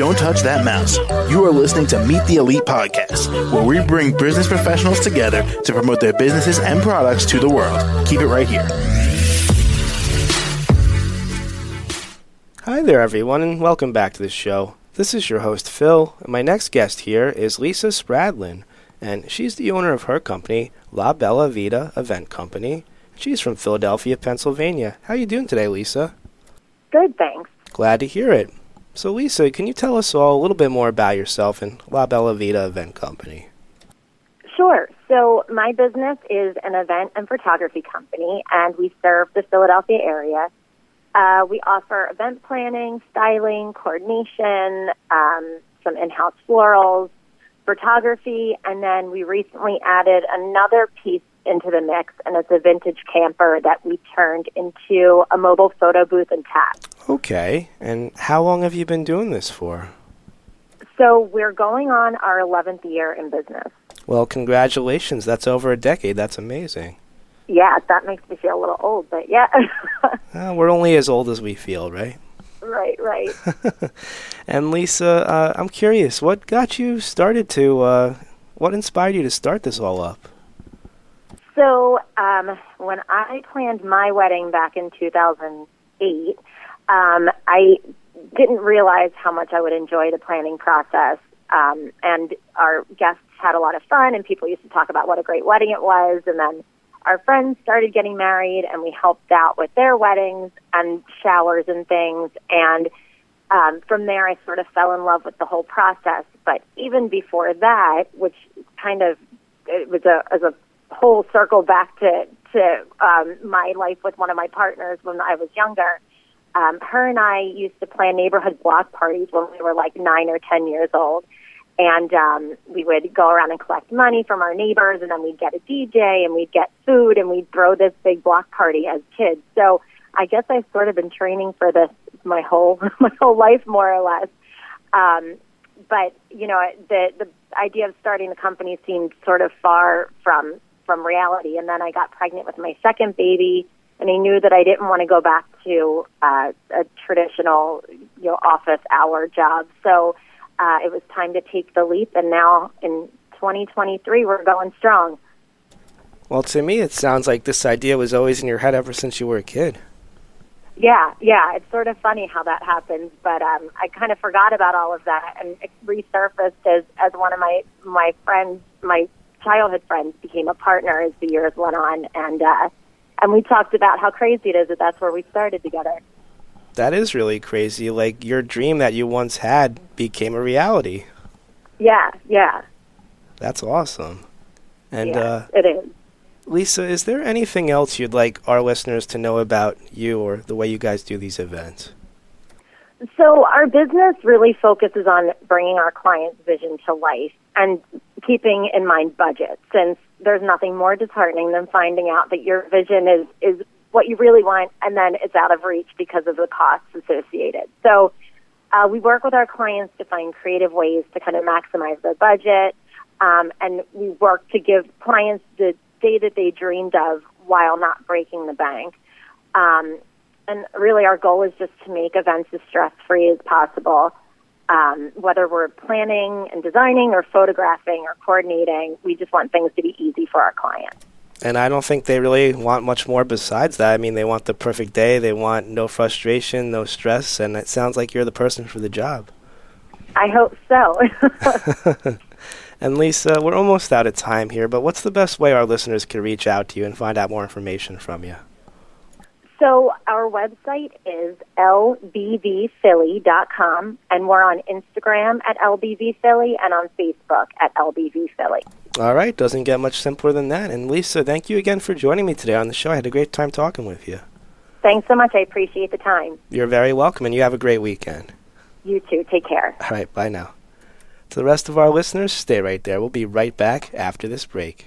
Don't touch that mouse. You are listening to Meet the Elite Podcast, where we bring business professionals together to promote their businesses and products to the world. Keep it right here. Hi there, everyone, and welcome back to the show. This is your host, Phil, and my next guest here is Lisa Spradlin, and she's the owner of her company, La Bella Vita Event Company. She's from Philadelphia, Pennsylvania. How are you doing today, Lisa? Good, thanks. Glad to hear it. So, Lisa, can you tell us all a little bit more about yourself and La Bella Vita Event Company? Sure. So, my business is an event and photography company, and we serve the Philadelphia area. Uh, we offer event planning, styling, coordination, um, some in house florals, photography, and then we recently added another piece into the mix, and it's a vintage camper that we turned into a mobile photo booth and tap. Okay. And how long have you been doing this for? So we're going on our 11th year in business. Well, congratulations. That's over a decade. That's amazing. Yeah, that makes me feel a little old, but yeah. Uh, we're only as old as we feel, right? right, right. And Lisa, uh, I'm curious, what got you started to, uh, what inspired you to start this all up? So, um, when I planned my wedding back in 2008, um, I didn't realize how much I would enjoy the planning process. Um, and our guests had a lot of fun, and people used to talk about what a great wedding it was. And then our friends started getting married, and we helped out with their weddings and showers and things. And um, from there, I sort of fell in love with the whole process. But even before that, which kind of it was a as a whole circle back to to um, my life with one of my partners when I was younger. Um, her and I used to plan neighborhood block parties when we were like nine or ten years old, and um, we would go around and collect money from our neighbors, and then we'd get a DJ and we'd get food, and we'd throw this big block party as kids. So I guess I've sort of been training for this my whole my whole life, more or less. Um, but you know, the the idea of starting the company seemed sort of far from from reality. And then I got pregnant with my second baby, and I knew that I didn't want to go back to uh, a traditional, you know, office hour job. So uh, it was time to take the leap. And now in 2023, we're going strong. Well, to me, it sounds like this idea was always in your head ever since you were a kid. Yeah, yeah, it's sort of funny how that happens, but um, I kind of forgot about all of that, and it resurfaced as as one of my my friends, my childhood friends, became a partner as the years went on, and uh, and we talked about how crazy it is that that's where we started together. That is really crazy. Like your dream that you once had became a reality. Yeah, yeah, That's awesome. And yeah, uh, it is. Lisa, is there anything else you'd like our listeners to know about you or the way you guys do these events? So our business really focuses on bringing our clients' vision to life and keeping in mind budget, since there's nothing more disheartening than finding out that your vision is is what you really want, and then it's out of reach because of the costs associated. So uh, we work with our clients to find creative ways to kind of maximize their budget, um, and we work to give clients the day that they dreamed of while not breaking the bank. Um, and really, our goal is just to make events as stress free as possible. Um, whether we're planning and designing, or photographing, or coordinating, we just want things to be easy for our clients. And I don't think they really want much more besides that. I mean, they want the perfect day, they want no frustration, no stress, and it sounds like you're the person for the job. I hope so. And Lisa, we're almost out of time here, but what's the best way our listeners can reach out to you and find out more information from you? So our website is lbvphilly.com, and we're on Instagram at lbvphilly and on Facebook at lbvphilly. All right, doesn't get much simpler than that. And Lisa, thank you again for joining me today on the show. I had a great time talking with you. Thanks so much. I appreciate the time. You're very welcome, and you have a great weekend. You too. Take care. All right, bye now. To the rest of our listeners, stay right there. We'll be right back after this break.